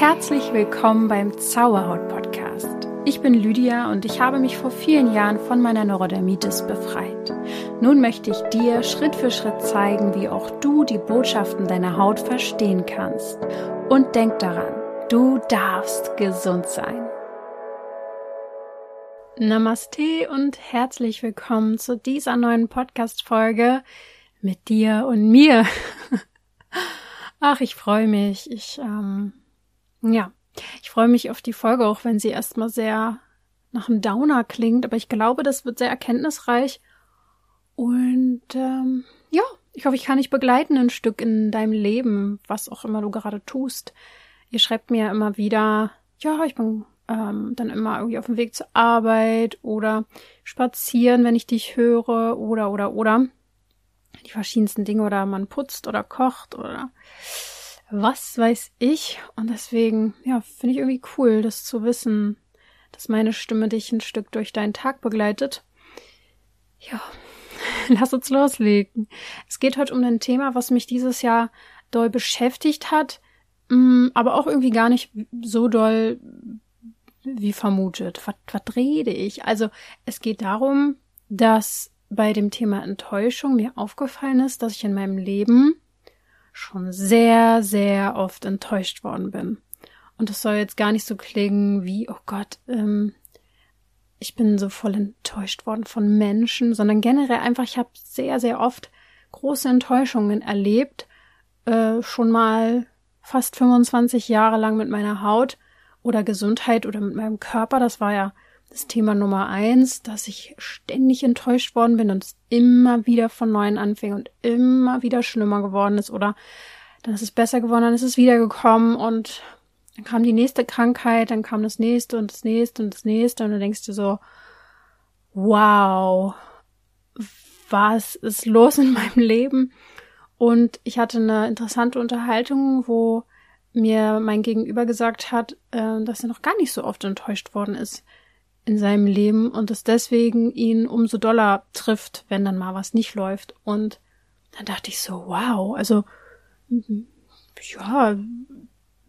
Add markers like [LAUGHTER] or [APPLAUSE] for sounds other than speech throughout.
Herzlich willkommen beim Zauberhaut Podcast. Ich bin Lydia und ich habe mich vor vielen Jahren von meiner Neurodermitis befreit. Nun möchte ich dir Schritt für Schritt zeigen, wie auch du die Botschaften deiner Haut verstehen kannst. Und denk daran, du darfst gesund sein. Namaste und herzlich willkommen zu dieser neuen Podcast-Folge mit dir und mir. [LAUGHS] Ach, ich freue mich. Ich, ähm, ja, ich freue mich auf die Folge, auch wenn sie erstmal sehr nach einem Downer klingt, aber ich glaube, das wird sehr erkenntnisreich. Und ähm, ja, ich hoffe, ich kann dich begleiten ein Stück in deinem Leben, was auch immer du gerade tust. Ihr schreibt mir immer wieder, ja, ich bin ähm, dann immer irgendwie auf dem Weg zur Arbeit oder spazieren, wenn ich dich höre oder oder oder die verschiedensten Dinge oder man putzt oder kocht oder was weiß ich. Und deswegen, ja, finde ich irgendwie cool, das zu wissen, dass meine Stimme dich ein Stück durch deinen Tag begleitet. Ja, [LAUGHS] lass uns loslegen. Es geht heute um ein Thema, was mich dieses Jahr doll beschäftigt hat, mm, aber auch irgendwie gar nicht so doll wie vermutet. Was, was rede ich? Also es geht darum, dass bei dem Thema Enttäuschung mir aufgefallen ist, dass ich in meinem Leben schon sehr, sehr oft enttäuscht worden bin. Und das soll jetzt gar nicht so klingen wie, oh Gott, ähm, ich bin so voll enttäuscht worden von Menschen, sondern generell einfach, ich habe sehr, sehr oft große Enttäuschungen erlebt, äh, schon mal fast 25 Jahre lang mit meiner Haut oder Gesundheit oder mit meinem Körper. Das war ja das Thema Nummer eins, dass ich ständig enttäuscht worden bin und es immer wieder von neuem anfing und immer wieder schlimmer geworden ist oder dann ist es besser geworden, dann ist es wiedergekommen und dann kam die nächste Krankheit, dann kam das nächste und das nächste und das nächste und du denkst dir so, wow, was ist los in meinem Leben? Und ich hatte eine interessante Unterhaltung, wo mir mein Gegenüber gesagt hat, äh, dass er noch gar nicht so oft enttäuscht worden ist in seinem Leben und es deswegen ihn umso doller trifft, wenn dann mal was nicht läuft. Und dann dachte ich so, wow, also ja,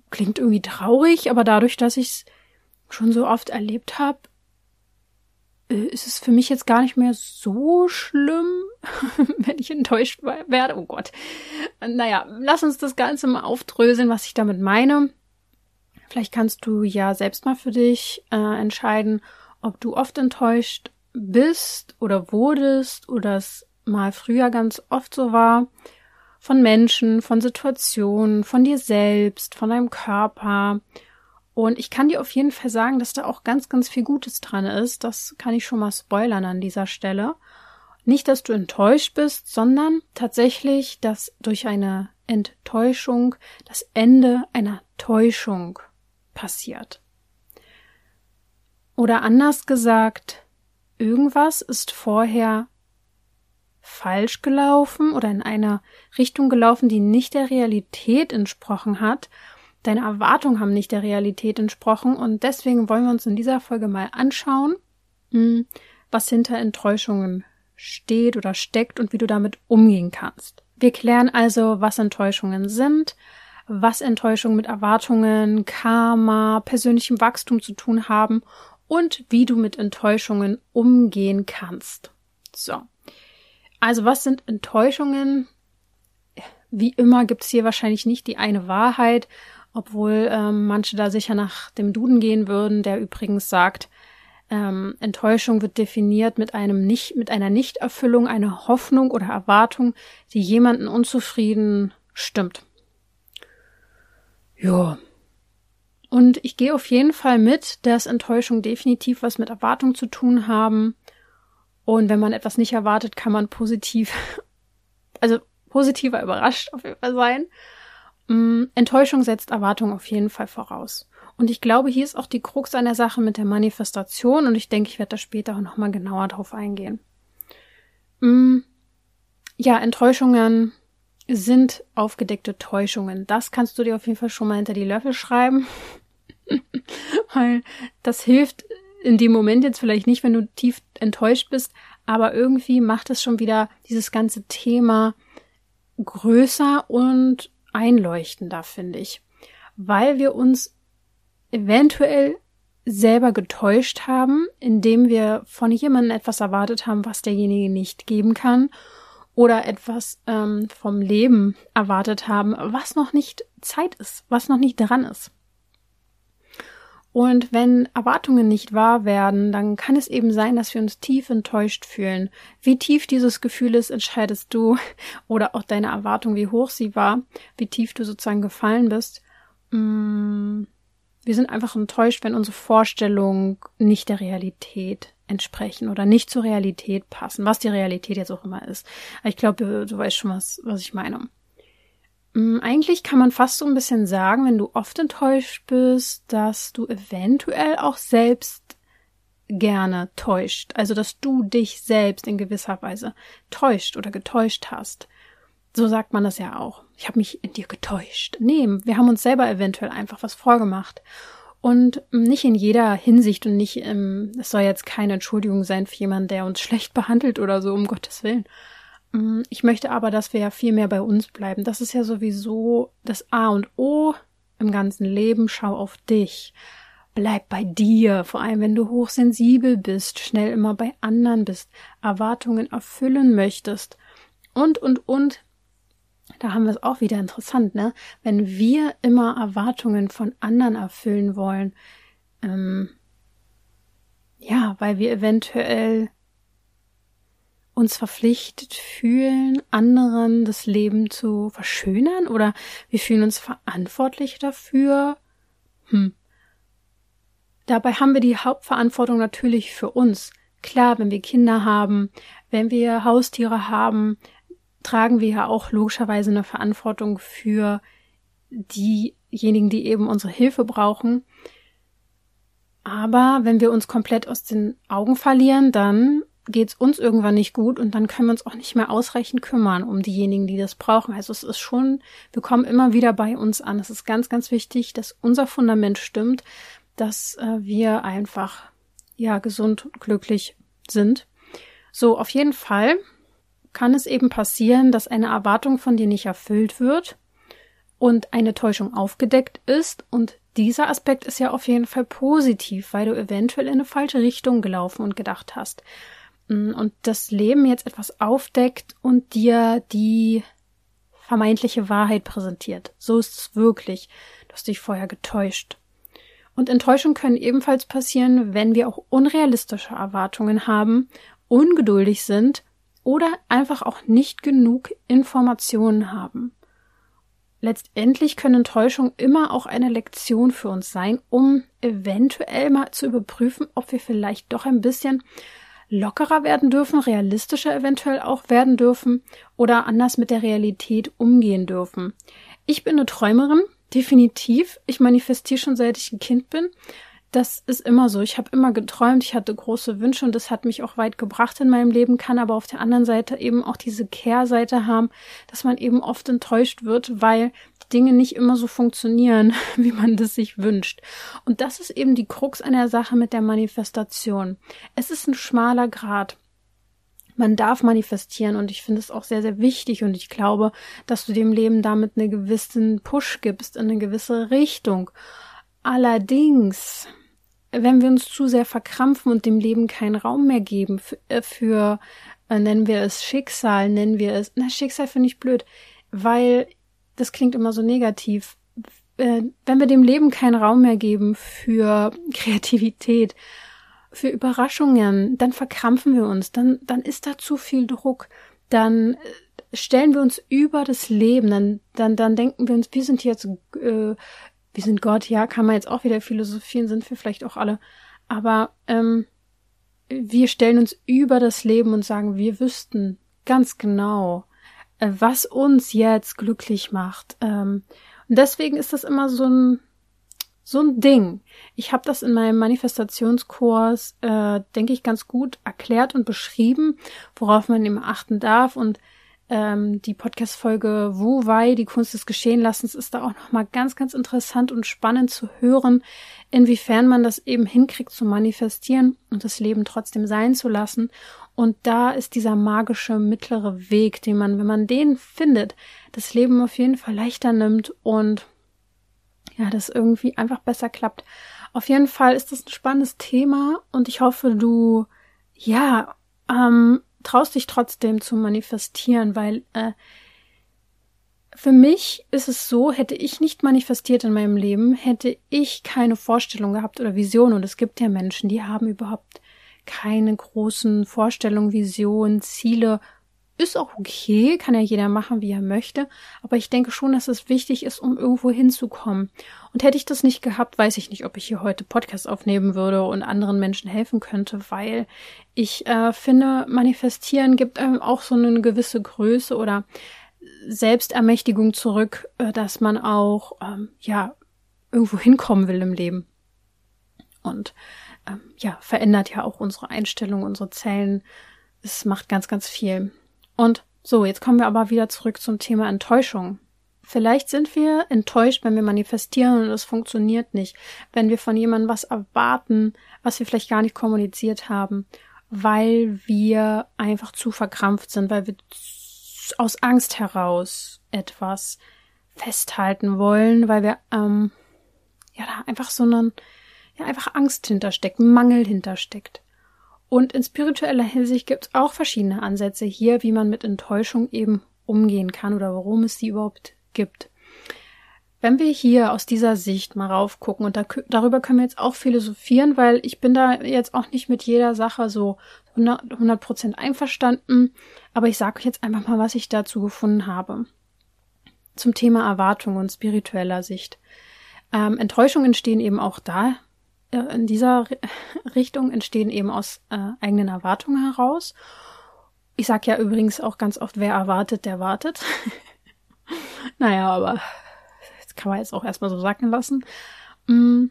klingt irgendwie traurig, aber dadurch, dass ich es schon so oft erlebt habe, äh, ist es für mich jetzt gar nicht mehr so schlimm, [LAUGHS] wenn ich enttäuscht werde. Oh Gott. Naja, lass uns das Ganze mal aufdröseln, was ich damit meine. Vielleicht kannst du ja selbst mal für dich äh, entscheiden, ob du oft enttäuscht bist oder wurdest oder es mal früher ganz oft so war von Menschen, von Situationen, von dir selbst, von deinem Körper. Und ich kann dir auf jeden Fall sagen, dass da auch ganz, ganz viel Gutes dran ist. Das kann ich schon mal spoilern an dieser Stelle. Nicht, dass du enttäuscht bist, sondern tatsächlich, dass durch eine Enttäuschung das Ende einer Täuschung passiert. Oder anders gesagt, irgendwas ist vorher falsch gelaufen oder in einer Richtung gelaufen, die nicht der Realität entsprochen hat. Deine Erwartungen haben nicht der Realität entsprochen und deswegen wollen wir uns in dieser Folge mal anschauen, hm, was hinter Enttäuschungen steht oder steckt und wie du damit umgehen kannst. Wir klären also, was Enttäuschungen sind, was Enttäuschungen mit Erwartungen, Karma, persönlichem Wachstum zu tun haben und wie du mit Enttäuschungen umgehen kannst. So. Also was sind Enttäuschungen? Wie immer gibt es hier wahrscheinlich nicht die eine Wahrheit, obwohl ähm, manche da sicher nach dem Duden gehen würden, der übrigens sagt, ähm, Enttäuschung wird definiert mit einem nicht, mit einer Nichterfüllung, einer Hoffnung oder Erwartung, die jemanden unzufrieden stimmt. Ja, und ich gehe auf jeden Fall mit, dass Enttäuschung definitiv was mit Erwartung zu tun haben. Und wenn man etwas nicht erwartet, kann man positiv, [LAUGHS] also positiver überrascht auf jeden Fall sein. Mm, Enttäuschung setzt Erwartung auf jeden Fall voraus. Und ich glaube, hier ist auch die Krux an der Sache mit der Manifestation und ich denke, ich werde da später auch nochmal genauer drauf eingehen. Mm, ja, Enttäuschungen sind aufgedeckte Täuschungen. Das kannst du dir auf jeden Fall schon mal hinter die Löffel schreiben. [LAUGHS] Weil das hilft in dem Moment jetzt vielleicht nicht, wenn du tief enttäuscht bist, aber irgendwie macht es schon wieder dieses ganze Thema größer und einleuchtender, finde ich. Weil wir uns eventuell selber getäuscht haben, indem wir von jemandem etwas erwartet haben, was derjenige nicht geben kann oder etwas ähm, vom Leben erwartet haben, was noch nicht Zeit ist, was noch nicht dran ist. Und wenn Erwartungen nicht wahr werden, dann kann es eben sein, dass wir uns tief enttäuscht fühlen. Wie tief dieses Gefühl ist, entscheidest du [LAUGHS] oder auch deine Erwartung, wie hoch sie war, wie tief du sozusagen gefallen bist. Mm, wir sind einfach enttäuscht, wenn unsere Vorstellungen nicht der Realität entsprechen oder nicht zur Realität passen, was die Realität jetzt auch immer ist. Ich glaube, du weißt schon, was, was ich meine. Mm, eigentlich kann man fast so ein bisschen sagen, wenn du oft enttäuscht bist, dass du eventuell auch selbst gerne täuscht. Also, dass du dich selbst in gewisser Weise täuscht oder getäuscht hast. So sagt man das ja auch. Ich habe mich in dir getäuscht. Nee, wir haben uns selber eventuell einfach was vorgemacht. Und nicht in jeder Hinsicht und nicht, ähm, es soll jetzt keine Entschuldigung sein für jemanden, der uns schlecht behandelt oder so, um Gottes Willen. Mm, ich möchte aber, dass wir ja viel mehr bei uns bleiben. Das ist ja sowieso das A und O im ganzen Leben. Schau auf dich. Bleib bei dir, vor allem wenn du hochsensibel bist, schnell immer bei anderen bist, Erwartungen erfüllen möchtest und, und, und. Da haben wir es auch wieder interessant, ne? Wenn wir immer Erwartungen von anderen erfüllen wollen, ähm, ja, weil wir eventuell uns verpflichtet fühlen, anderen das Leben zu verschönern oder wir fühlen uns verantwortlich dafür. Hm. Dabei haben wir die Hauptverantwortung natürlich für uns. Klar, wenn wir Kinder haben, wenn wir Haustiere haben, tragen wir ja auch logischerweise eine Verantwortung für diejenigen, die eben unsere Hilfe brauchen. Aber wenn wir uns komplett aus den Augen verlieren, dann geht's uns irgendwann nicht gut und dann können wir uns auch nicht mehr ausreichend kümmern um diejenigen, die das brauchen. Also es ist schon, wir kommen immer wieder bei uns an. Es ist ganz, ganz wichtig, dass unser Fundament stimmt, dass äh, wir einfach ja gesund und glücklich sind. So, auf jeden Fall kann es eben passieren, dass eine Erwartung von dir nicht erfüllt wird und eine Täuschung aufgedeckt ist und dieser Aspekt ist ja auf jeden Fall positiv, weil du eventuell in eine falsche Richtung gelaufen und gedacht hast. Mm, und das Leben jetzt etwas aufdeckt und dir die vermeintliche Wahrheit präsentiert. So ist es wirklich. Du hast dich vorher getäuscht. Und Enttäuschungen können ebenfalls passieren, wenn wir auch unrealistische Erwartungen haben, ungeduldig sind oder einfach auch nicht genug Informationen haben. Letztendlich können Enttäuschungen immer auch eine Lektion für uns sein, um eventuell mal zu überprüfen, ob wir vielleicht doch ein bisschen lockerer werden dürfen, realistischer eventuell auch werden dürfen oder anders mit der Realität umgehen dürfen. Ich bin eine Träumerin, definitiv. Ich manifestiere schon seit ich ein Kind bin das ist immer so. Ich habe immer geträumt, ich hatte große Wünsche und das hat mich auch weit gebracht in meinem Leben, kann aber auf der anderen Seite eben auch diese Kehrseite haben, dass man eben oft enttäuscht wird, weil Dinge nicht immer so funktionieren, [LAUGHS] wie man das sich wünscht. Und das ist eben die Krux an der Sache mit der Manifestation. Es ist ein schmaler Grad. Man darf manifestieren und ich finde es auch sehr, sehr wichtig und ich glaube, dass du dem Leben damit einen gewissen Push gibst in eine gewisse Richtung. Allerdings wenn wir uns zu sehr verkrampfen und dem Leben keinen Raum mehr geben für, äh, für äh, nennen wir es Schicksal, nennen wir es, na, Schicksal finde ich blöd, weil das klingt immer so negativ. Äh, wenn wir dem Leben keinen Raum mehr geben für [LAUGHS] Kreativität, für Überraschungen, dann verkrampfen wir uns, dann, dann ist da zu viel Druck, dann äh, stellen wir uns über das Leben, dann, dann, dann denken wir uns, wir sind jetzt äh, wir sind Gott, ja, kann man jetzt auch wieder philosophieren, sind wir vielleicht auch alle. Aber ähm, wir stellen uns über das Leben und sagen, wir wüssten ganz genau, was uns jetzt glücklich macht. Ähm, und deswegen ist das immer so ein so ein Ding. Ich habe das in meinem Manifestationskurs, äh, denke ich, ganz gut erklärt und beschrieben, worauf man immer achten darf. Und ähm, die Podcast-Folge Wu Wei, die Kunst des Geschehenlassens, ist da auch nochmal ganz, ganz interessant und spannend zu hören, inwiefern man das eben hinkriegt zu manifestieren und das Leben trotzdem sein zu lassen. Und da ist dieser magische mittlere Weg, den man, wenn man den findet, das Leben auf jeden Fall leichter nimmt und ja, das irgendwie einfach besser klappt. Auf jeden Fall ist das ein spannendes Thema und ich hoffe, du, ja, ähm, traust dich trotzdem zu manifestieren, weil äh, für mich ist es so, hätte ich nicht manifestiert in meinem Leben, hätte ich keine Vorstellung gehabt oder Vision. Und es gibt ja Menschen, die haben überhaupt keine großen Vorstellungen, Visionen, Ziele. Ist auch okay, kann ja jeder machen, wie er möchte. Aber ich denke schon, dass es wichtig ist, um irgendwo hinzukommen. Und hätte ich das nicht gehabt, weiß ich nicht, ob ich hier heute Podcast aufnehmen würde und anderen Menschen helfen könnte, weil ich äh, finde, manifestieren gibt einem auch so eine gewisse Größe oder Selbstermächtigung zurück, äh, dass man auch ähm, ja irgendwo hinkommen will im Leben. Und ähm, ja, verändert ja auch unsere Einstellung, unsere Zellen. Es macht ganz, ganz viel. Und so, jetzt kommen wir aber wieder zurück zum Thema Enttäuschung. Vielleicht sind wir enttäuscht, wenn wir manifestieren und es funktioniert nicht, wenn wir von jemandem was erwarten, was wir vielleicht gar nicht kommuniziert haben, weil wir einfach zu verkrampft sind, weil wir aus Angst heraus etwas festhalten wollen, weil wir ähm, ja da einfach so einen ja einfach Angst hintersteckt, Mangel hintersteckt. Und in spiritueller Hinsicht gibt es auch verschiedene Ansätze hier, wie man mit Enttäuschung eben umgehen kann oder warum es die überhaupt gibt. Wenn wir hier aus dieser Sicht mal raufgucken und da, darüber können wir jetzt auch philosophieren, weil ich bin da jetzt auch nicht mit jeder Sache so 100 Prozent einverstanden, aber ich sage euch jetzt einfach mal, was ich dazu gefunden habe. Zum Thema Erwartung und spiritueller Sicht. Ähm, Enttäuschungen entstehen eben auch da. Äh, in dieser [LAUGHS] Richtung entstehen eben aus äh, eigenen Erwartungen heraus. Ich sage ja übrigens auch ganz oft, wer erwartet, der wartet. [LAUGHS] naja, aber kann man jetzt auch erstmal so sacken lassen. Mm.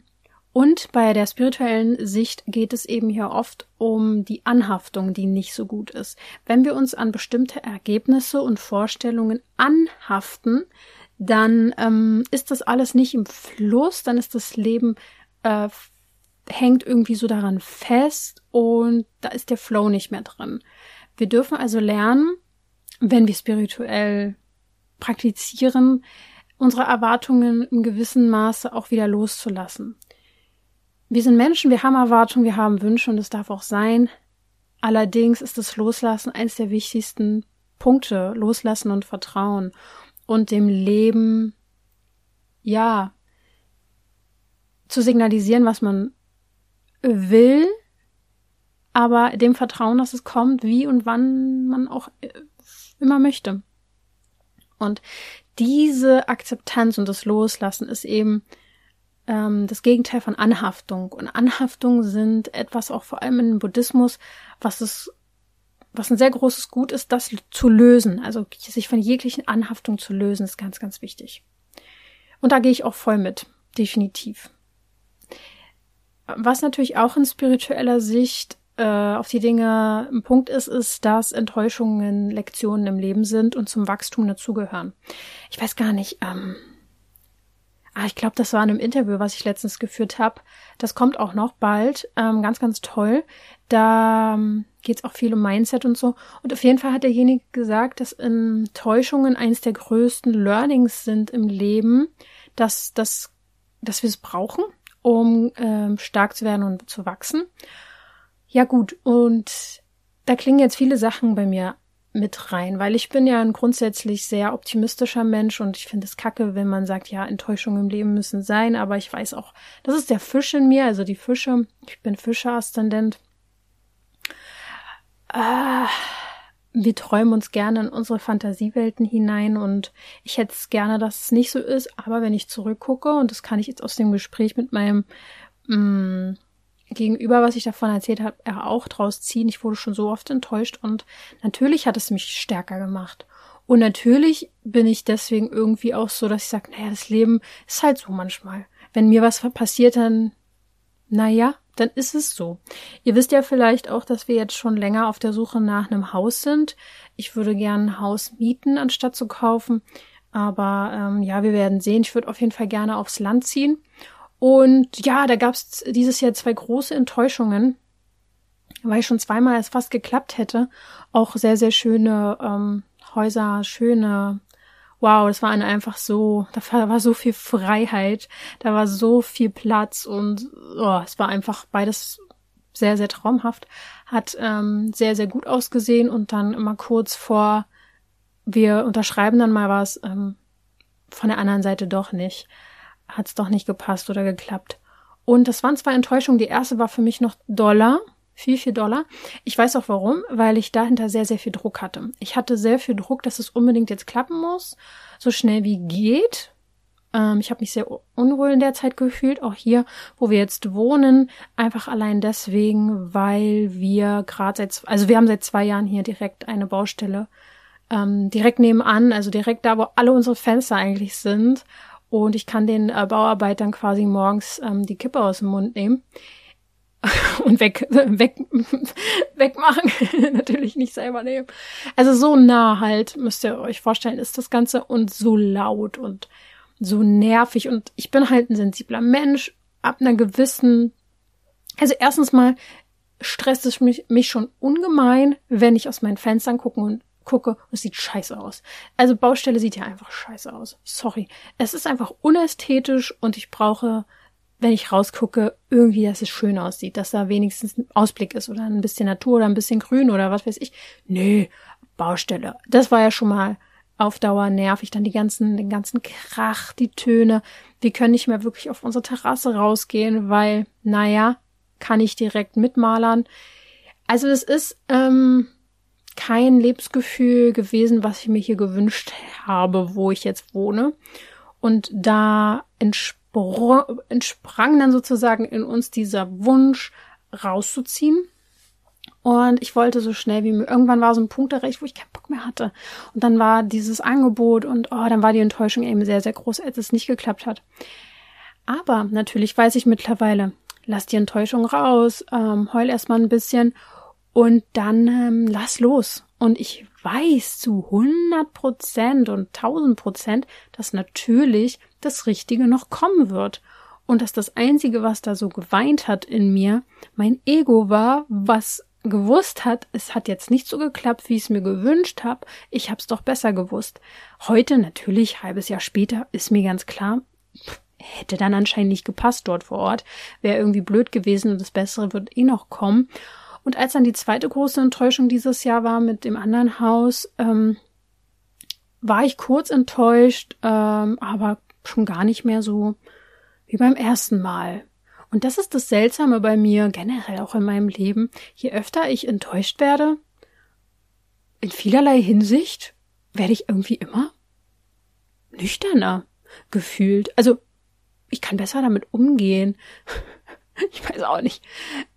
Und bei der spirituellen Sicht geht es eben hier oft um die Anhaftung, die nicht so gut ist. Wenn wir uns an bestimmte Ergebnisse und Vorstellungen anhaften, dann ähm, ist das alles nicht im Fluss, dann ist das Leben äh, hängt irgendwie so daran fest und da ist der Flow nicht mehr drin. Wir dürfen also lernen, wenn wir spirituell praktizieren, unsere Erwartungen im gewissen Maße auch wieder loszulassen. Wir sind Menschen, wir haben Erwartungen, wir haben Wünsche und es darf auch sein. Allerdings ist das Loslassen eines der wichtigsten Punkte. Loslassen und Vertrauen und dem Leben, ja, zu signalisieren, was man will, aber dem Vertrauen, dass es kommt, wie und wann man auch äh, immer möchte. Und diese Akzeptanz und das Loslassen ist eben ähm, das Gegenteil von Anhaftung. Und Anhaftung sind etwas auch vor allem im Buddhismus, was es was ein sehr großes Gut ist, das zu lösen. Also sich von jeglichen Anhaftung zu lösen, ist ganz, ganz wichtig. Und da gehe ich auch voll mit, definitiv. Was natürlich auch in spiritueller Sicht äh, auf die Dinge ein Punkt ist, ist, dass Enttäuschungen Lektionen im Leben sind und zum Wachstum dazugehören. Ich weiß gar nicht, ähm, Ah, ich glaube, das war in einem Interview, was ich letztens geführt habe. Das kommt auch noch bald. Ähm, ganz, ganz toll. Da ähm, geht es auch viel um Mindset und so. Und auf jeden Fall hat derjenige gesagt, dass Enttäuschungen eines der größten Learnings sind im Leben, dass, dass, dass wir es brauchen, um ähm, stark zu werden und zu wachsen. Ja gut, und da klingen jetzt viele Sachen bei mir mit rein, weil ich bin ja ein grundsätzlich sehr optimistischer Mensch und ich finde es kacke, wenn man sagt, ja, Enttäuschungen im Leben müssen sein, aber ich weiß auch, das ist der Fisch in mir, also die Fische, ich bin Fische-Aszendent. Ah, wir träumen uns gerne in unsere Fantasiewelten hinein und ich hätte es gerne, dass es nicht so ist, aber wenn ich zurückgucke, und das kann ich jetzt aus dem Gespräch mit meinem mh, mm, gegenüber, was ich davon erzählt habe, auch draus ziehen. Ich wurde schon so oft enttäuscht und natürlich hat es mich stärker gemacht. Und natürlich bin ich deswegen irgendwie auch so, dass ich sage, naja, das Leben ist halt so manchmal. Wenn mir was passiert, dann, naja, dann ist es so. Ihr wisst ja vielleicht auch, dass wir jetzt schon länger auf der Suche nach einem Haus sind. Ich würde gerne ein Haus mieten, anstatt zu kaufen. Aber ähm, ja, wir werden sehen. Ich würde auf jeden Fall gerne aufs Land ziehen. Und ja, da gab es dieses Jahr zwei große Enttäuschungen, weil schon zweimal es fast geklappt hätte. Auch sehr, sehr schöne ähm, Häuser, schöne wow, das war einfach so, da war so viel Freiheit, da war so viel Platz und oh, es war einfach beides sehr, sehr traumhaft, hat ähm, sehr, sehr gut ausgesehen und dann immer kurz vor, wir unterschreiben dann mal was, ähm, von der anderen Seite doch nicht, hat es doch nicht gepasst oder geklappt. Und das waren zwei Enttäuschungen. Die erste war für mich noch Dollar, viel, viel Dollar. Ich weiß auch warum, weil ich dahinter sehr, sehr viel Druck hatte. Ich hatte sehr viel Druck, dass es unbedingt jetzt klappen muss, so schnell wie geht. Ähm, ich habe mich sehr unwohl in der Zeit gefühlt, auch hier, wo wir jetzt wohnen, einfach allein deswegen, weil wir gerade seit, also wir haben seit zwei Jahren hier direkt eine Baustelle, ähm, direkt nebenan, also direkt da, wo alle unsere Fenster eigentlich sind. Und ich kann den äh, Bauarbeitern quasi morgens ähm, die Kippe aus dem Mund nehmen [LAUGHS] und weg, [LAUGHS] weg, [LAUGHS] wegmachen. Natürlich nicht selber nehmen. Also so nah halt, müsst ihr euch vorstellen, ist das Ganze und so laut und so nervig. Und ich bin halt ein sensibler Mensch, ab einer gewissen, also erstens mal stresst es mich, mich schon ungemein, wenn ich aus meinen Fenstern gucke und gucke und es sieht scheiße aus. Also Baustelle sieht ja einfach scheiße aus. Sorry. Es ist einfach unästhetisch und ich brauche wenn ich rausgucke, irgendwie, dass es schön aussieht, dass da wenigstens ein Ausblick ist oder ein bisschen Natur oder ein bisschen Grün oder was weiß ich. Nö, Baustelle. Das war ja schon mal auf Dauer nervig. Dann die ganzen, den ganzen Krach, die Töne. Wir können nicht mehr wirklich auf unsere Terrasse rausgehen, weil, naja, kann ich direkt mitmalern. Also es ist ähm, kein Lebensgefühl gewesen, was ich mir hier gewünscht habe, wo ich jetzt wohne. Und da entsprang dann sozusagen in uns dieser Wunsch rauszuziehen. Und ich wollte so schnell wie möglich. Irgendwann war so ein Punkt erreicht, wo ich keinen Bock mehr hatte. Und dann war dieses Angebot und oh, dann war die Enttäuschung eben sehr, sehr groß, als es nicht geklappt hat. Aber natürlich weiß ich mittlerweile, lass die Enttäuschung raus, ähm, heul erstmal ein bisschen und dann ähm, lass los. Und ich weiß zu 100 Prozent und 1000 Prozent, dass natürlich das Richtige noch kommen wird. Und dass das Einzige, was da so geweint hat in mir, mein Ego war, was gewusst hat, es hat jetzt nicht so geklappt, wie ich es mir gewünscht habe. Ich habe es doch besser gewusst. Heute natürlich, halbes Jahr später, ist mir ganz klar, hätte dann anscheinend nicht gepasst dort vor Ort. Wäre irgendwie blöd gewesen und das Bessere wird eh noch kommen. Und als dann die zweite große Enttäuschung dieses Jahr war mit dem anderen Haus, ähm, war ich kurz enttäuscht, ähm, aber schon gar nicht mehr so wie beim ersten Mal. Und das ist das Seltsame bei mir, generell auch in meinem Leben. Je öfter ich enttäuscht werde, in vielerlei Hinsicht, werde ich irgendwie immer nüchterner gefühlt. Also, ich kann besser damit umgehen. [LAUGHS] ich weiß auch nicht.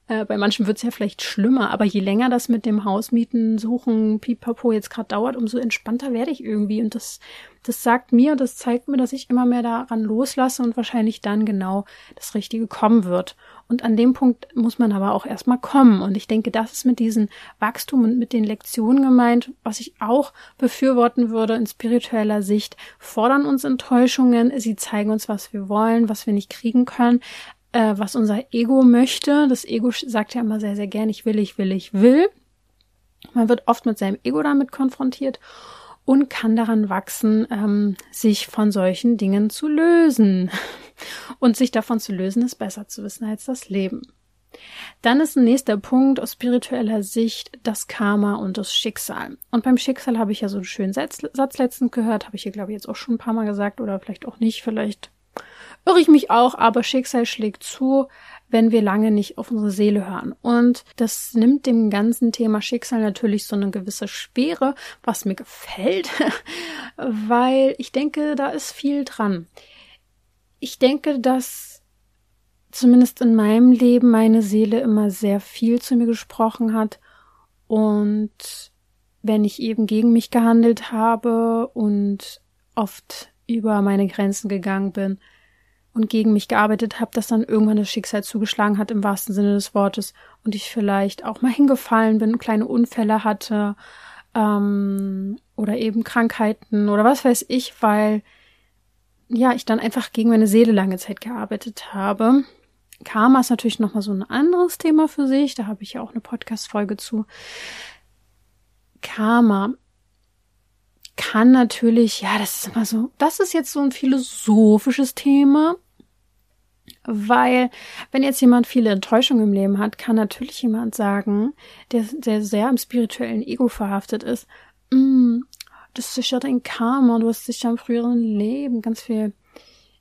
Äh, bei manchen wird es ja vielleicht schlimmer, aber je länger das mit dem Hausmieten, Suchen, Pipapo jetzt gerade dauert, umso entspannter werde ich irgendwie. Und das, das sagt mir, das zeigt mir, dass ich immer mehr daran loslasse und wahrscheinlich dann genau das Richtige kommen wird. Und an dem Punkt muss man aber auch erstmal kommen. Und ich denke, das ist mit diesem Wachstum und mit den Lektionen gemeint, was ich auch befürworten würde in spiritueller Sicht. Fordern uns Enttäuschungen, sie zeigen uns, was wir wollen, was wir nicht kriegen können äh, was unser Ego möchte. Das Ego sagt ja immer sehr, sehr gern, ich will, ich will, ich will. Man wird oft mit seinem Ego damit konfrontiert und kann daran wachsen, ähm, sich von solchen Dingen zu lösen. [LAUGHS] Und sich davon zu lösen, ist besser zu wissen als das Leben. Dann ist ein nächster Punkt aus spiritueller Sicht das Karma und das Schicksal. Und beim Schicksal habe ich ja so einen schönen Satz, Satz letztens gehört, habe ich hier glaube ich jetzt auch schon ein paar Mal gesagt oder vielleicht auch nicht, vielleicht irre ich mich auch, aber Schicksal schlägt zu, wenn wir lange nicht auf unsere Seele hören. Und das nimmt dem ganzen Thema Schicksal natürlich so eine gewisse Schwere, was mir gefällt, [LAUGHS] weil ich denke, da ist viel dran. Ich denke, dass zumindest in meinem Leben meine Seele immer sehr viel zu mir gesprochen hat und wenn ich eben gegen mich gehandelt habe und oft über meine Grenzen gegangen bin, und gegen mich gearbeitet habe, dass dann irgendwann das Schicksal zugeschlagen hat im wahrsten Sinne des Wortes und ich vielleicht auch mal [LAUGHS] hingefallen bin, kleine Unfälle hatte ähm, oder eben Krankheiten oder was weiß ich, weil ja ich dann einfach gegen meine Seele lange Zeit gearbeitet habe. Karma ist natürlich nochmal so ein anderes Thema für sich. Da habe ich ja auch eine Podcast-Folge zu. Karma. kann natürlich, ja, das ist immer so, das ist jetzt so ein philosophisches Thema, weil wenn jetzt jemand viele Enttäuschungen im Leben hat, kann natürlich jemand sagen, der, der sehr im spirituellen Ego verhaftet ist, mm, das ist ja dein Karma, du hast dich ja im früheren Leben ganz viel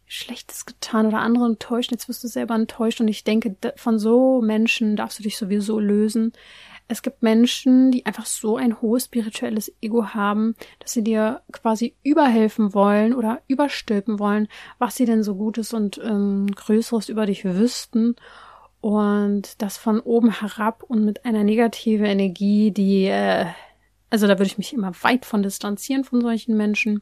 Schlechtes getan oder andere enttäuscht, jetzt wirst du selber enttäuscht und ich denke, von so Menschen darfst du dich sowieso lösen. Es gibt Menschen, die einfach so ein hohes spirituelles Ego haben, dass sie dir quasi überhelfen wollen oder überstülpen wollen, was sie denn so Gutes und ähm, Größeres über dich wüssten. Und das von oben herab und mit einer negativen Energie, die äh, also da würde ich mich immer weit von distanzieren von solchen Menschen,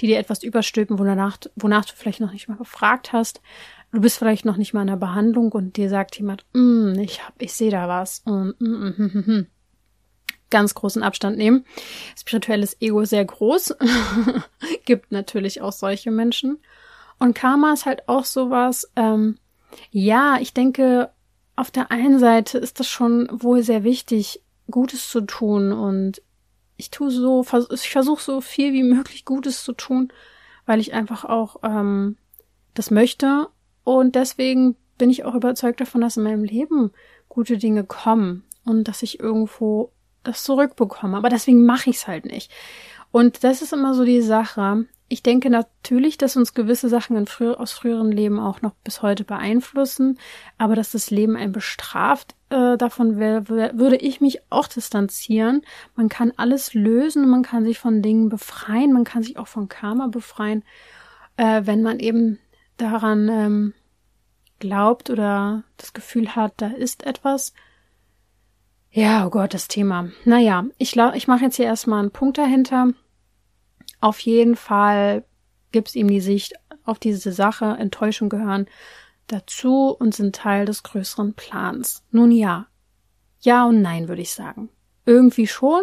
die dir etwas überstülpen, wonach, wonach du vielleicht noch nicht mal gefragt hast. Du bist vielleicht noch nicht mal in der Behandlung und dir sagt jemand, mm, ich hab, ich sehe da was und mm, mm, mm, mm, mm. ganz großen Abstand nehmen. Spirituelles Ego sehr groß. [LAUGHS] Gibt natürlich auch solche Menschen. Und Karma ist halt auch sowas, ähm, ja, ich denke, auf der einen Seite ist das schon wohl sehr wichtig, Gutes zu tun und ich tue so, ich versuche so viel wie möglich Gutes zu tun, weil ich einfach auch ähm, das möchte. Und deswegen bin ich auch überzeugt davon, dass in meinem Leben gute Dinge kommen und dass ich irgendwo das zurückbekomme. Aber deswegen mache ich es halt nicht. Und das ist immer so die Sache ich denke natürlich, dass uns gewisse Sachen früher, aus früheren Leben auch noch bis heute beeinflussen, aber dass das Leben einen bestraft, äh, davon würde ich mich auch distanzieren. Man kann alles lösen, man kann sich von Dingen befreien, man kann sich auch von Karma befreien, äh, wenn man eben daran ähm, glaubt oder das Gefühl hat, da ist etwas. Ja, oh Gott, das Thema. Naja, ich, ich mache jetzt hier erstmal einen Punkt dahinter. Auf jeden Fall gibt es ihm die Sicht auf diese Sache, Enttäuschung gehören dazu und sind Teil des größeren Plans. Nun ja. Ja und nein, würde ich sagen. Irgendwie schon,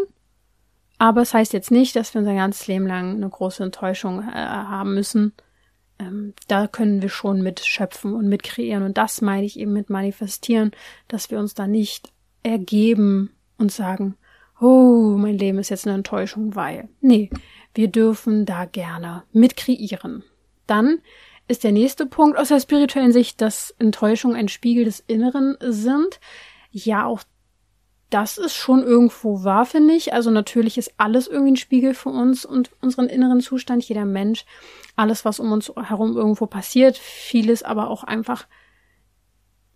aber es heißt jetzt nicht, dass wir unser ganzes Leben lang eine große Enttäuschung äh, haben müssen. Ähm, da können wir schon mitschöpfen und mitkreieren. Und das meine ich eben mit manifestieren, dass wir uns da nicht ergeben und sagen, oh, mein Leben ist jetzt eine Enttäuschung, weil. Nee, wir dürfen da gerne mitkreieren. Dann ist der nächste Punkt aus der spirituellen Sicht, dass Enttäuschungen ein Spiegel des Inneren sind. Ja, auch das ist schon irgendwo wahr, finde ich. Also natürlich ist alles irgendwie ein Spiegel für uns und unseren inneren Zustand, jeder Mensch, alles, was um uns herum irgendwo passiert, vieles aber auch einfach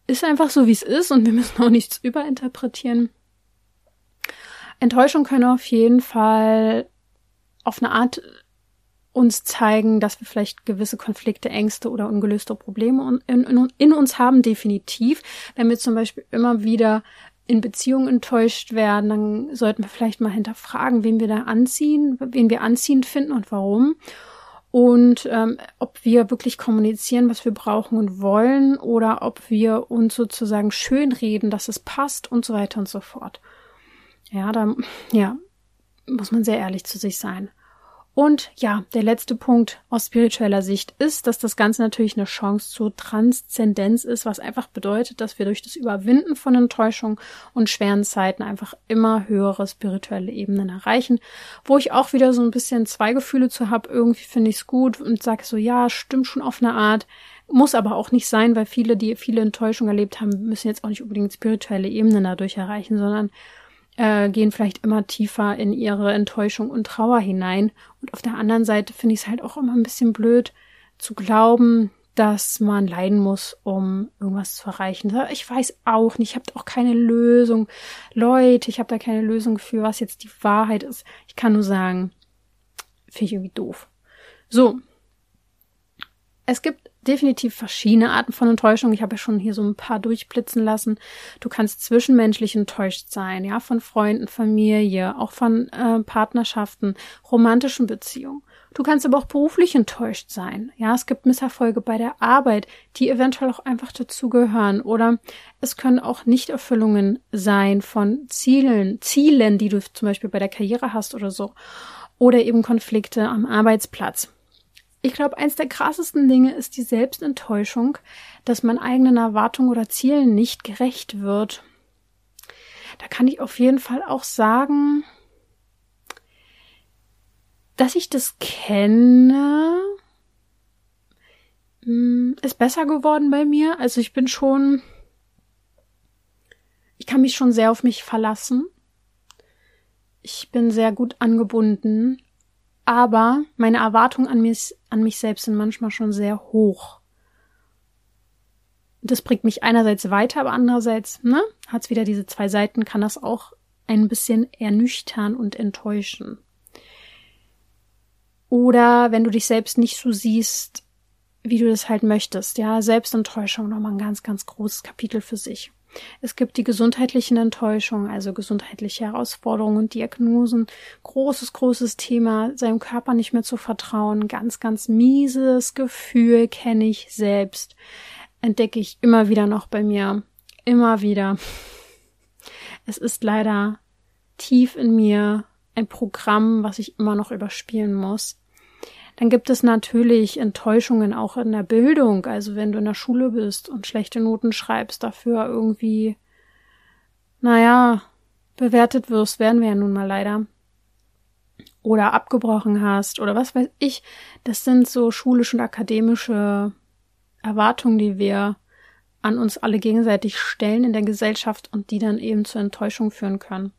ist einfach so, wie es ist und wir müssen auch nichts überinterpretieren. Enttäuschung können auf jeden Fall auf eine Art uns zeigen, dass wir vielleicht gewisse Konflikte, Ängste oder ungelöste Probleme in, in, in, uns haben, definitiv. Wenn wir zum Beispiel immer wieder in Beziehungen enttäuscht werden, dann sollten wir vielleicht mal hinterfragen, wen wir da anziehen, wen wir anziehend finden und warum. Und ähm, ob wir wirklich kommunizieren, was wir brauchen und wollen, oder ob wir uns sozusagen schönreden, dass es passt und so weiter und so fort. Ja, da ja, muss man sehr ehrlich zu sich sein. Und ja, der letzte Punkt aus spiritueller Sicht ist, dass das Ganze natürlich eine Chance zur Transzendenz ist, was einfach bedeutet, dass wir durch das Überwinden von Enttäuschung und schweren Zeiten einfach immer höhere spirituelle Ebenen erreichen, wo ich auch wieder so ein bisschen zwei Gefühle zu habe. Irgendwie finde ich es gut und sage so, ja, stimmt schon auf eine Art. Muss aber auch nicht sein, weil viele, die viele Enttäuschungen erlebt haben, müssen jetzt auch nicht unbedingt spirituelle Ebenen dadurch erreichen, sondern äh, gehen vielleicht immer tiefer in ihre Enttäuschung und Trauer hinein. Und auf der anderen Seite finde ich es halt auch immer ein bisschen blöd zu glauben, dass man leiden muss, um irgendwas zu erreichen. Ich weiß auch nicht, ich habe auch keine Lösung. Leute, ich habe da keine Lösung für, was jetzt die Wahrheit ist. Ich kann nur sagen, finde ich irgendwie doof. So. Es gibt definitiv verschiedene Arten von Enttäuschung. Ich habe ja schon hier so ein paar durchblitzen lassen. Du kannst zwischenmenschlich enttäuscht sein, ja, von Freunden, Familie, auch von äh, Partnerschaften, romantischen Beziehungen. Du kannst aber auch beruflich enttäuscht sein. Ja, es gibt Misserfolge bei der Arbeit, die eventuell auch einfach dazugehören. Oder es können auch Nichterfüllungen sein von Zielen, Zielen, die du zum Beispiel bei der Karriere hast oder so. Oder eben Konflikte am Arbeitsplatz. Ich glaube, eins der krassesten Dinge ist die Selbstenttäuschung, dass man eigenen Erwartungen oder Zielen nicht gerecht wird. Da kann ich auf jeden Fall auch sagen, dass ich das kenne, hm, ist besser geworden bei mir. Also ich bin schon, ich kann mich schon sehr auf mich verlassen. Ich bin sehr gut angebunden, aber meine Erwartungen an mich, an mich selbst sind manchmal schon sehr hoch. Das bringt mich einerseits weiter, aber andererseits, ne, hat's wieder diese zwei Seiten, kann das auch ein bisschen ernüchtern und enttäuschen. Oder wenn du dich selbst nicht so siehst, wie du das halt möchtest. Ja, Selbstenttäuschung nochmal ein ganz, ganz großes Kapitel für sich. Es gibt die gesundheitlichen Enttäuschungen, also gesundheitliche Herausforderungen und Diagnosen. Großes, großes Thema, seinem Körper nicht mehr zu vertrauen. Ganz, ganz mieses Gefühl kenne ich selbst. Entdecke ich immer wieder noch bei mir. Immer wieder. Es ist leider tief in mir ein Programm, was ich immer noch überspielen muss. Dann gibt es natürlich Enttäuschungen auch in der Bildung. Also wenn du in der Schule bist und schlechte Noten schreibst, dafür irgendwie, naja, bewertet wirst, werden wir ja nun mal leider. Oder abgebrochen hast oder was weiß ich. Das sind so schulische und akademische Erwartungen, die wir an uns alle gegenseitig stellen in der Gesellschaft und die dann eben zur Enttäuschung führen können.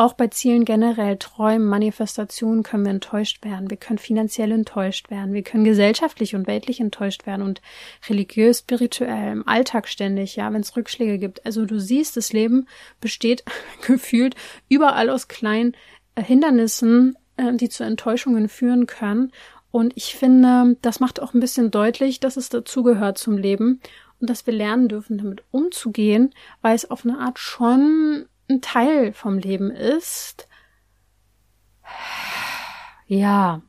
Auch bei Zielen generell, Träumen, Manifestationen können wir enttäuscht werden. Wir können finanziell enttäuscht werden. Wir können gesellschaftlich und weltlich enttäuscht werden und religiös, spirituell, im Alltag ständig, ja, wenn es Rückschläge gibt. Also du siehst, das Leben besteht [LAUGHS] gefühlt überall aus kleinen äh, Hindernissen, äh, die zu Enttäuschungen führen können. Und ich finde, das macht auch ein bisschen deutlich, dass es dazugehört zum Leben und dass wir lernen dürfen, damit umzugehen, weil es auf eine Art schon ein Teil vom Leben ist. Ja.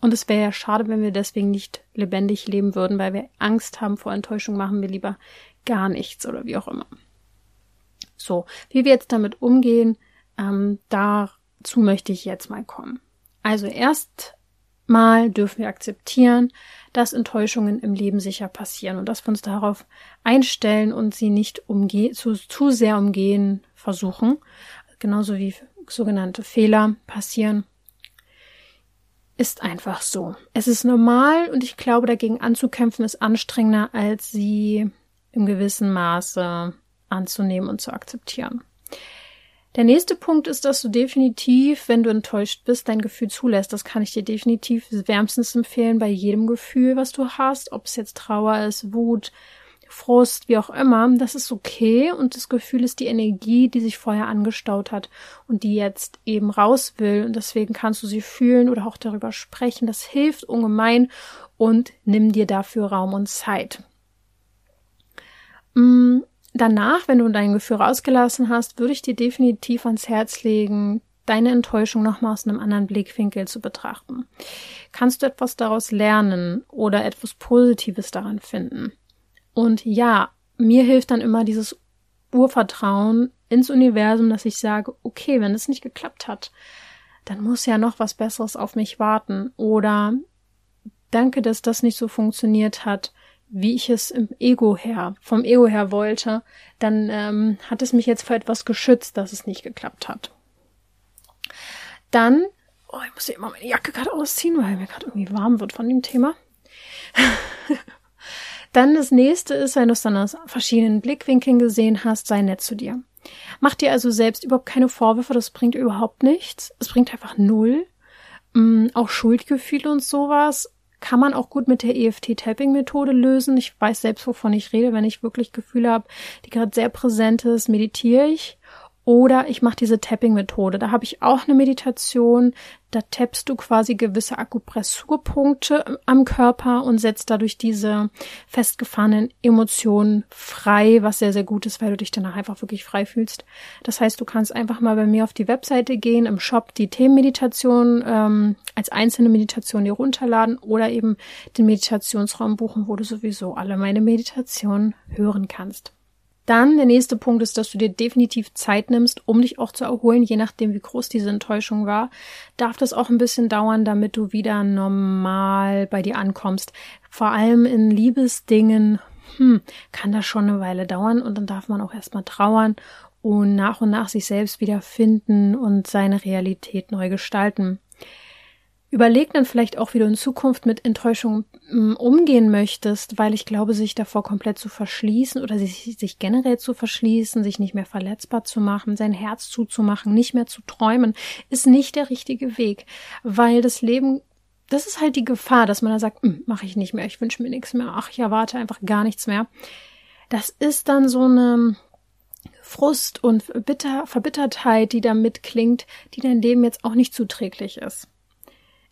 Und es wäre ja schade, wenn wir deswegen nicht lebendig leben würden, weil wir Angst haben vor Enttäuschung, machen wir lieber gar nichts oder wie auch immer. So, wie wir jetzt damit umgehen, ähm, dazu möchte ich jetzt mal kommen. Also erst mal dürfen wir akzeptieren, dass Enttäuschungen im Leben sicher passieren und dass wir uns darauf einstellen und sie nicht umge zu, zu sehr umgehen versuchen. Genauso wie sogenannte Fehler passieren. Ist einfach so. Es ist normal und ich glaube, dagegen anzukämpfen ist anstrengender, als sie im gewissen Maße anzunehmen und zu akzeptieren. Der nächste Punkt ist, dass du definitiv, wenn du enttäuscht bist, dein Gefühl zulässt. Das kann ich dir definitiv wärmstens empfehlen bei jedem Gefühl, was du hast, ob es jetzt Trauer ist, Wut, Frust, wie auch immer. Das ist okay und das Gefühl ist die Energie, die sich vorher angestaut hat und die jetzt eben raus will. Und deswegen kannst du sie fühlen oder auch darüber sprechen. Das hilft ungemein und nimm dir dafür Raum und Zeit. Mm, danach, wenn du dein Gefühl rausgelassen hast, würde ich dir definitiv ans Herz legen, deine Enttäuschung nochmal aus einem anderen Blickwinkel zu betrachten. Kannst du etwas daraus lernen oder etwas Positives daran finden? Und ja, mir hilft dann immer dieses Urvertrauen ins Universum, dass ich sage, okay, wenn es nicht geklappt hat, dann muss ja noch was Besseres auf mich warten. Oder danke, dass das nicht so funktioniert hat wie ich es im Ego her, vom Ego her wollte, dann ähm, hat es mich jetzt vor etwas geschützt, dass es nicht geklappt hat. Dann, oh, ich muss ja immer meine Jacke gerade ausziehen, weil mir gerade irgendwie warm wird von dem Thema. [LAUGHS] dann das nächste ist, wenn du es dann aus verschiedenen Blickwinkeln gesehen hast, sei nett zu dir. Mach dir also selbst überhaupt keine Vorwürfe, das bringt überhaupt nichts. Es bringt einfach null. Ähm, auch Schuldgefühle und sowas kann man auch gut mit der EFT-Tapping-Methode lösen. Ich weiß selbst, wovon ich rede. Wenn ich wirklich Gefühle habe, die gerade sehr präsent ist, meditiere ich oder ich mache diese Tapping-Methode. Da habe ich auch eine Meditation. Da tappst du quasi gewisse Akupressurpunkte am Körper und setzt dadurch diese festgefahrenen Emotionen frei, was sehr, sehr gut ist, weil du dich danach einfach wirklich frei fühlst. Das heißt, du kannst einfach mal bei mir auf die Webseite gehen, im Shop die Themenmeditation ähm, als einzelne Meditation dir runterladen oder eben den Meditationsraum buchen, wo du sowieso alle meine Meditationen hören kannst. Dann der nächste Punkt ist, dass du dir definitiv Zeit nimmst, um dich auch zu erholen, je nachdem, wie groß diese Enttäuschung war. Darf das auch ein bisschen dauern, damit du wieder normal bei dir ankommst. Vor allem in Liebesdingen, hm, kann das schon eine Weile dauern und dann darf man auch erstmal trauern und nach und nach sich selbst wieder finden und seine Realität neu gestalten. Überleg dann vielleicht auch, wie du in Zukunft mit Enttäuschung mm, umgehen möchtest, weil ich glaube, sich davor komplett zu verschließen oder sich, sich generell zu verschließen, sich nicht mehr verletzbar zu machen, sein Herz zuzumachen, nicht mehr zu träumen, ist nicht der richtige Weg, weil das Leben das ist halt die Gefahr, dass man da sagt, hm, mache ich nicht mehr, ich wünsche mir nichts mehr, ach, ich erwarte einfach gar nichts mehr. Das ist dann so eine Frust und Bitter, Verbittertheit, die da mitklingt, die dein Leben jetzt auch nicht zuträglich ist.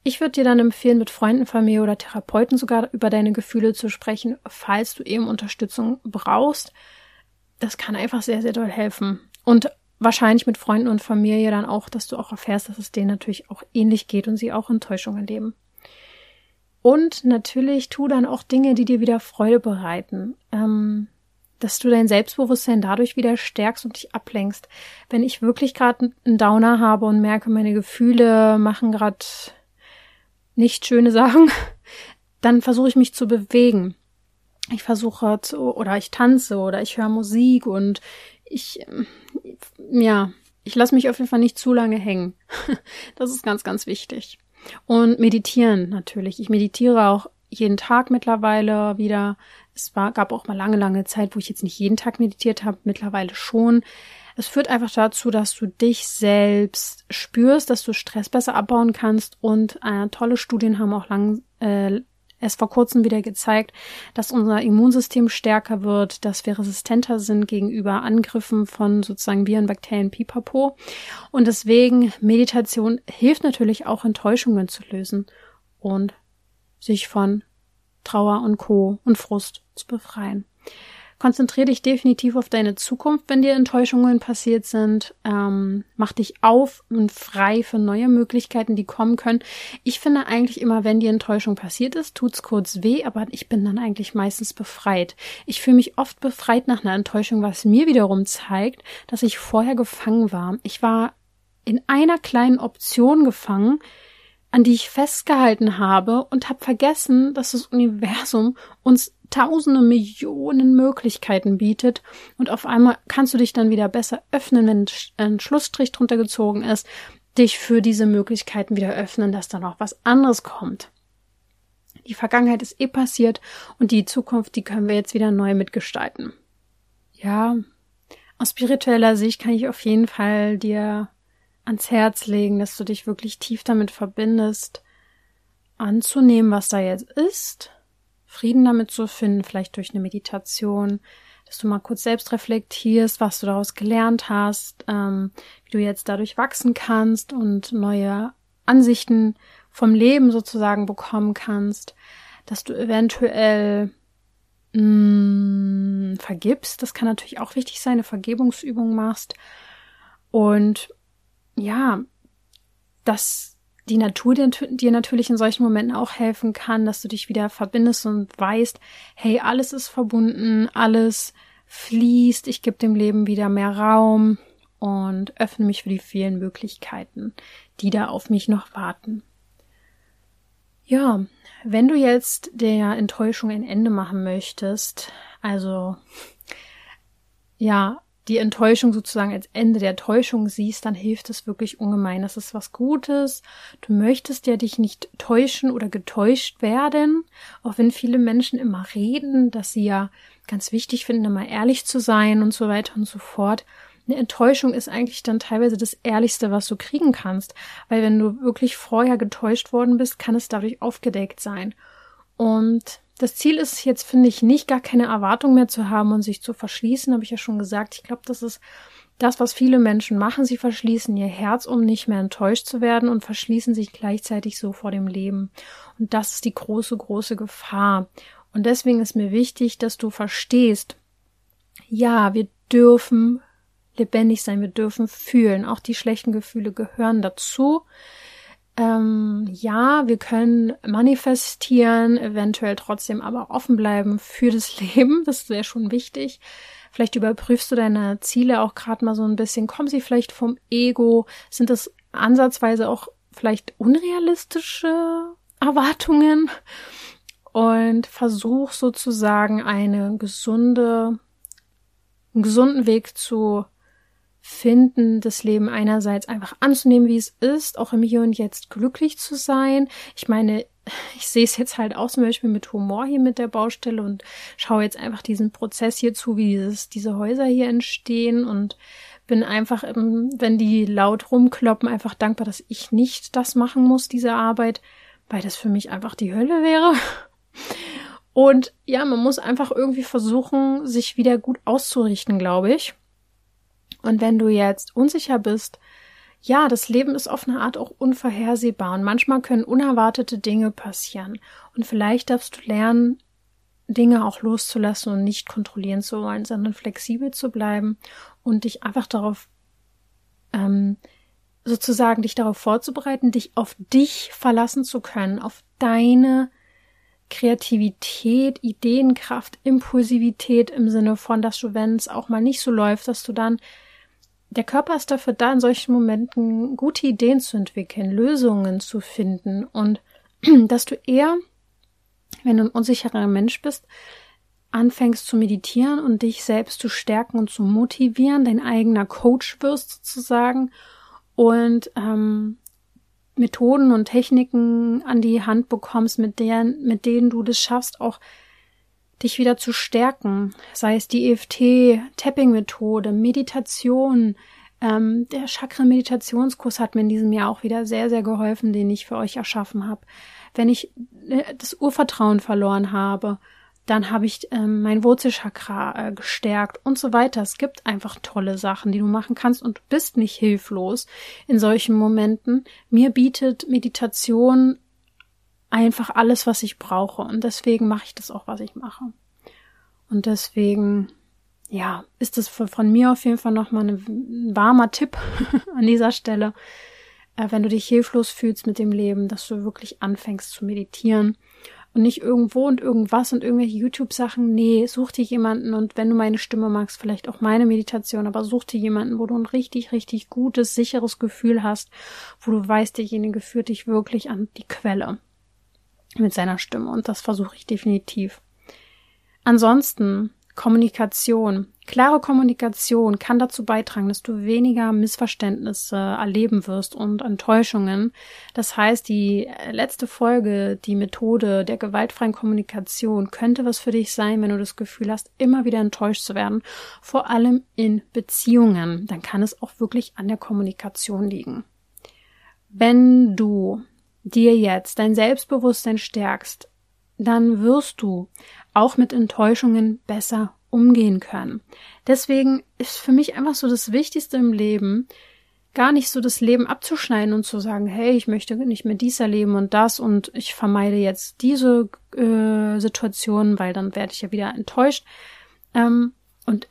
Ich würde dir dann empfehlen, mit Freunden, Familie oder Therapeuten sogar über deine Gefühle zu sprechen, falls du eben Unterstützung brauchst. Das kann einfach sehr, sehr doll helfen. Und wahrscheinlich mit Freunden und Familie dann auch, dass du auch erfährst, dass es denen natürlich auch ähnlich geht und sie auch Enttäuschungen leben. Und natürlich tu dann auch Dinge, die dir wieder Freude bereiten. Ähm, dass du dein Selbstbewusstsein dadurch wieder stärkst und dich ablenkst. Wenn ich wirklich gerade einen Downer habe und merke, meine Gefühle machen gerade nicht schöne Sachen, [LAUGHS] dann versuche ich mich zu bewegen. Ich versuche zu, oder ich tanze oder ich höre Musik und ich, ja, ich lasse mich auf jeden Fall nicht zu lange hängen. [LAUGHS] Das ist ganz, ganz wichtig. Und meditieren natürlich. Ich meditiere auch jeden Tag mittlerweile wieder. Es war, gab auch mal lange, lange Zeit, wo ich jetzt nicht jeden Tag meditiert habe, mittlerweile schon. Es führt einfach dazu, dass du dich selbst spürst, dass du Stress besser abbauen kannst und äh, tolle Studien haben auch lang äh, es vor kurzem wieder gezeigt, dass unser Immunsystem stärker wird, dass wir resistenter sind gegenüber Angriffen von sozusagen Viren, Bakterien, Pipapo. Und deswegen Meditation hilft natürlich auch Enttäuschungen zu lösen und sich von Trauer und Co. und Frust zu befreien. Konzentriere dich definitiv auf deine Zukunft, wenn dir Enttäuschungen passiert sind. Ähm, mach dich auf und frei für neue Möglichkeiten, die kommen können. Ich finde eigentlich immer, wenn die Enttäuschung passiert ist, tut's kurz weh, aber ich bin dann eigentlich meistens befreit. Ich fühle mich oft befreit nach einer Enttäuschung, was mir wiederum zeigt, dass ich vorher gefangen war. Ich war in einer kleinen Option gefangen, an die ich festgehalten habe und habe vergessen, dass das Universum uns tausende Millionen Möglichkeiten bietet und auf einmal kannst du dich dann wieder besser öffnen, wenn ein Schlussstrich drunter gezogen ist, dich für diese Möglichkeiten wieder öffnen, dass dann auch was anderes kommt. Die Vergangenheit ist eh passiert und die Zukunft, die können wir jetzt wieder neu mitgestalten. Ja, aus spiritueller Sicht kann ich auf jeden Fall dir ans Herz legen, dass du dich wirklich tief damit verbindest, anzunehmen, was da jetzt ist, Frieden damit zu finden, vielleicht durch eine Meditation, dass du mal kurz selbst reflektierst, was du daraus gelernt hast, ähm, wie du jetzt dadurch wachsen kannst und neue Ansichten vom Leben sozusagen bekommen kannst, dass du eventuell mh, mm, vergibst. Das kann natürlich auch wichtig sein, eine Vergebungsübung machst. Und ja, dass die Natur dir, natürlich in solchen Momenten auch helfen kann, dass du dich wieder verbindest und weißt, hey, alles ist verbunden, alles fließt, ich gebe dem Leben wieder mehr Raum und öffne mich für die vielen Möglichkeiten, die da auf mich noch warten. Ja, wenn du jetzt der Enttäuschung ein Ende machen möchtest, also ja, die Enttäuschung sozusagen als Ende der Täuschung siehst, dann hilft es wirklich ungemein. Das ist was Gutes. Du möchtest ja dich nicht täuschen oder getäuscht werden, auch wenn viele Menschen immer reden, dass sie ja ganz wichtig finden, immer ehrlich zu sein und so weiter und so fort. Eine Enttäuschung ist eigentlich dann teilweise das Ehrlichste, was du kriegen kannst, weil wenn du wirklich vorher getäuscht worden bist, kann es dadurch aufgedeckt sein. Und das Ziel ist jetzt, finde ich, nicht gar keine Erwartung mehr zu haben und sich zu verschließen, habe ich ja schon gesagt. Ich glaube, das ist das, was viele Menschen machen. Sie verschließen ihr Herz, um nicht mehr enttäuscht zu werden und verschließen sich gleichzeitig so vor dem Leben. Und das ist die große, große Gefahr. Und deswegen ist mir wichtig, dass du verstehst, ja, wir dürfen lebendig sein, wir dürfen fühlen. Auch die schlechten Gefühle gehören dazu. Ähm, ja, wir können manifestieren, eventuell trotzdem aber offen bleiben für das [LAUGHS] Leben. Das wäre schon wichtig. Vielleicht überprüfst du deine Ziele auch gerade mal so ein bisschen. Kommen sie vielleicht vom Ego? Sind das ansatzweise auch vielleicht unrealistische Erwartungen? Und versuch sozusagen eine gesunde, einen gesunden Weg zu finden, das Leben einerseits einfach anzunehmen, wie es ist, auch im Hier und Jetzt glücklich zu sein. Ich meine, [LAUGHS] ich sehe es jetzt halt auch zum Beispiel mit Humor hier mit der Baustelle und schaue jetzt einfach diesen Prozess hier zu, wie dieses, diese Häuser hier entstehen und bin einfach, wenn die laut rumkloppen, einfach dankbar, dass ich nicht das machen muss, diese Arbeit, weil das für mich einfach die Hölle wäre. [LAUGHS] Und ja, man muss einfach irgendwie versuchen, sich wieder gut auszurichten, glaube ich. Und wenn du jetzt unsicher bist, ja, das Leben ist auf eine Art auch unvorhersehbar und manchmal können unerwartete Dinge passieren. Und vielleicht darfst du lernen, Dinge auch loszulassen und nicht kontrollieren zu wollen, sondern flexibel zu bleiben und dich einfach darauf, ähm, sozusagen dich darauf vorzubereiten, dich auf dich verlassen zu können, auf deine Kreativität, Ideenkraft, Impulsivität im Sinne von, dass du, wenn es auch mal nicht so läuft, dass du dann der Körper ist dafür da, in solchen Momenten gute Ideen zu entwickeln, Lösungen zu finden. Und [CLEARS THROAT] dass du eher, wenn du ein unsicherer Mensch bist, anfängst zu meditieren und dich selbst zu stärken und zu motivieren, dein eigener Coach wirst sozusagen und ähm, Methoden und Techniken an die Hand bekommst, mit denen, mit denen du das schaffst, auch dich wieder zu stärken, sei es die EFT-Tapping-Methode, Meditation. Ähm, der Chakra-Meditationskurs hat mir in diesem Jahr auch wieder sehr, sehr geholfen, den ich für euch erschaffen habe. Wenn ich äh, das Urvertrauen verloren habe, dann habe ich ähm, mein Wurzelchakra äh, gestärkt und so weiter. Es gibt einfach tolle Sachen, die du machen kannst und du bist nicht hilflos in solchen Momenten. Mir bietet Meditation einfach alles, was ich brauche. Und deswegen mache ich das auch, was ich mache. Und deswegen, ja, ist es von mir auf jeden Fall nochmal ein warmer Tipp [LAUGHS] an dieser Stelle, äh, wenn du dich hilflos fühlst mit dem Leben, dass du wirklich anfängst zu meditieren und nicht irgendwo und irgendwas und irgendwelche YouTube-Sachen. Nee, such dir jemanden und wenn du meine Stimme magst, vielleicht auch meine Meditation, aber such dir jemanden, wo du ein richtig, richtig gutes, sicheres Gefühl hast, wo du weißt, derjenige führt dich wirklich an die Quelle mit seiner Stimme und das versuche ich definitiv. Ansonsten Kommunikation. Klare Kommunikation kann dazu beitragen, dass du weniger Missverständnisse erleben wirst und Enttäuschungen. Das heißt, die letzte Folge, die Methode der gewaltfreien Kommunikation könnte was für dich sein, wenn du das Gefühl hast, immer wieder enttäuscht zu werden, vor allem in Beziehungen. Dann kann es auch wirklich an der Kommunikation liegen. Wenn du dir jetzt dein Selbstbewusstsein stärkst, dann wirst du auch mit Enttäuschungen besser umgehen können. Deswegen ist für mich einfach so das Wichtigste im Leben, gar nicht so das Leben abzuschneiden und zu sagen, hey, ich möchte nicht mehr dies erleben und das und ich vermeide jetzt diese äh, Situation, weil dann werde ich ja wieder enttäuscht. Ähm, und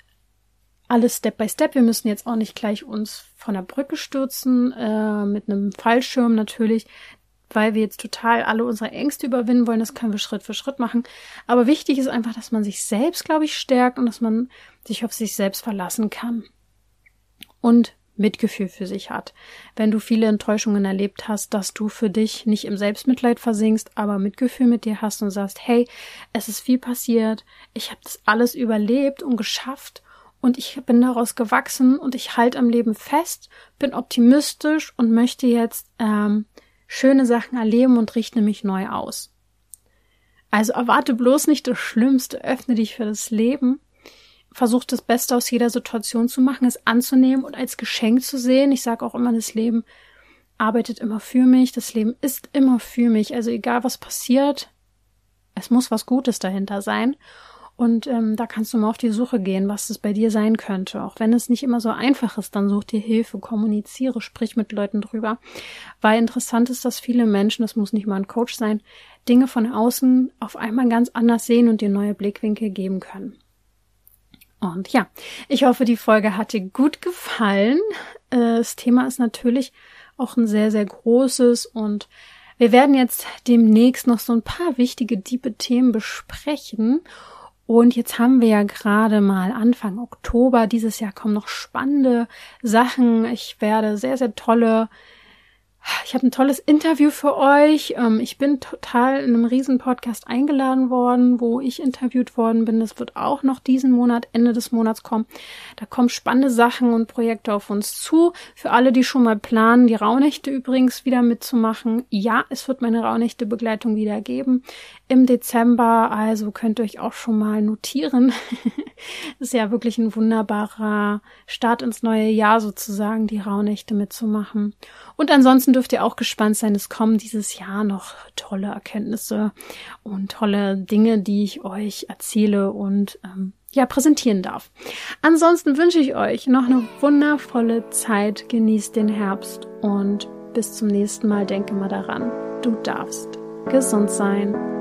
alles Step by Step. Wir müssen jetzt auch nicht gleich uns von der Brücke stürzen, äh, mit einem Fallschirm natürlich weil wir jetzt total alle unsere Ängste überwinden wollen. Das können wir Schritt für Schritt machen. Aber wichtig ist einfach, dass man sich selbst, glaube ich, stärkt und dass man sich auf sich selbst verlassen kann. Und Mitgefühl für sich hat. Wenn du viele Enttäuschungen erlebt hast, dass du für dich nicht im Selbstmitleid versinkst, aber Mitgefühl mit dir hast und sagst, hey, es ist viel passiert, ich habe das alles überlebt und geschafft und ich bin daraus gewachsen und ich halte am Leben fest, bin optimistisch und möchte jetzt ähm, schöne Sachen erleben und richte mich neu aus. Also erwarte bloß nicht das Schlimmste, öffne dich für das Leben, versuch das Beste aus jeder Situation zu machen, es anzunehmen und als Geschenk zu sehen. Ich sage auch immer, das Leben arbeitet immer für mich, das Leben ist immer für mich. Also egal was passiert, es muss was Gutes dahinter sein. Und ähm, da kannst du mal auf die Suche gehen, was es bei dir sein könnte. Auch wenn es nicht immer so einfach ist, dann such dir Hilfe, kommuniziere, sprich mit Leuten drüber. Weil interessant ist, dass viele Menschen, das muss nicht mal ein Coach sein, Dinge von außen auf einmal ganz anders sehen und dir neue Blickwinkel geben können. Und ja, ich hoffe, die Folge hat dir gut gefallen. Äh, das Thema ist natürlich auch ein sehr, sehr großes und wir werden jetzt demnächst noch so ein paar wichtige, diepe Themen besprechen. Und jetzt haben wir ja gerade mal Anfang Oktober. Dieses Jahr kommen noch spannende Sachen. Ich werde sehr, sehr tolle ich habe ein tolles Interview für euch. Ähm, ich bin total in einem riesen Podcast eingeladen worden, wo ich interviewt worden bin. Das wird auch noch diesen Monat, Ende des Monats kommen. Da kommen spannende Sachen und Projekte auf uns zu. Für alle, die schon mal planen, die Rauhnächte übrigens wieder mitzumachen. Ja, es wird meine Rauhnächte-Begleitung wieder geben im Dezember. Also könnt ihr euch auch schon mal notieren. [LAUGHS] ist ja wirklich ein wunderbarer Start ins neue Jahr sozusagen, die Rauhnächte mitzumachen. Und ansonsten dürft ihr auch gespannt sein. Es kommen dieses Jahr noch tolle Erkenntnisse und tolle Dinge, die ich euch erzähle und ähm, ja, präsentieren darf. Ansonsten wünsche ich euch noch eine wundervolle Zeit. Genießt den Herbst und bis zum nächsten Mal. Denke mal daran, du darfst gesund sein.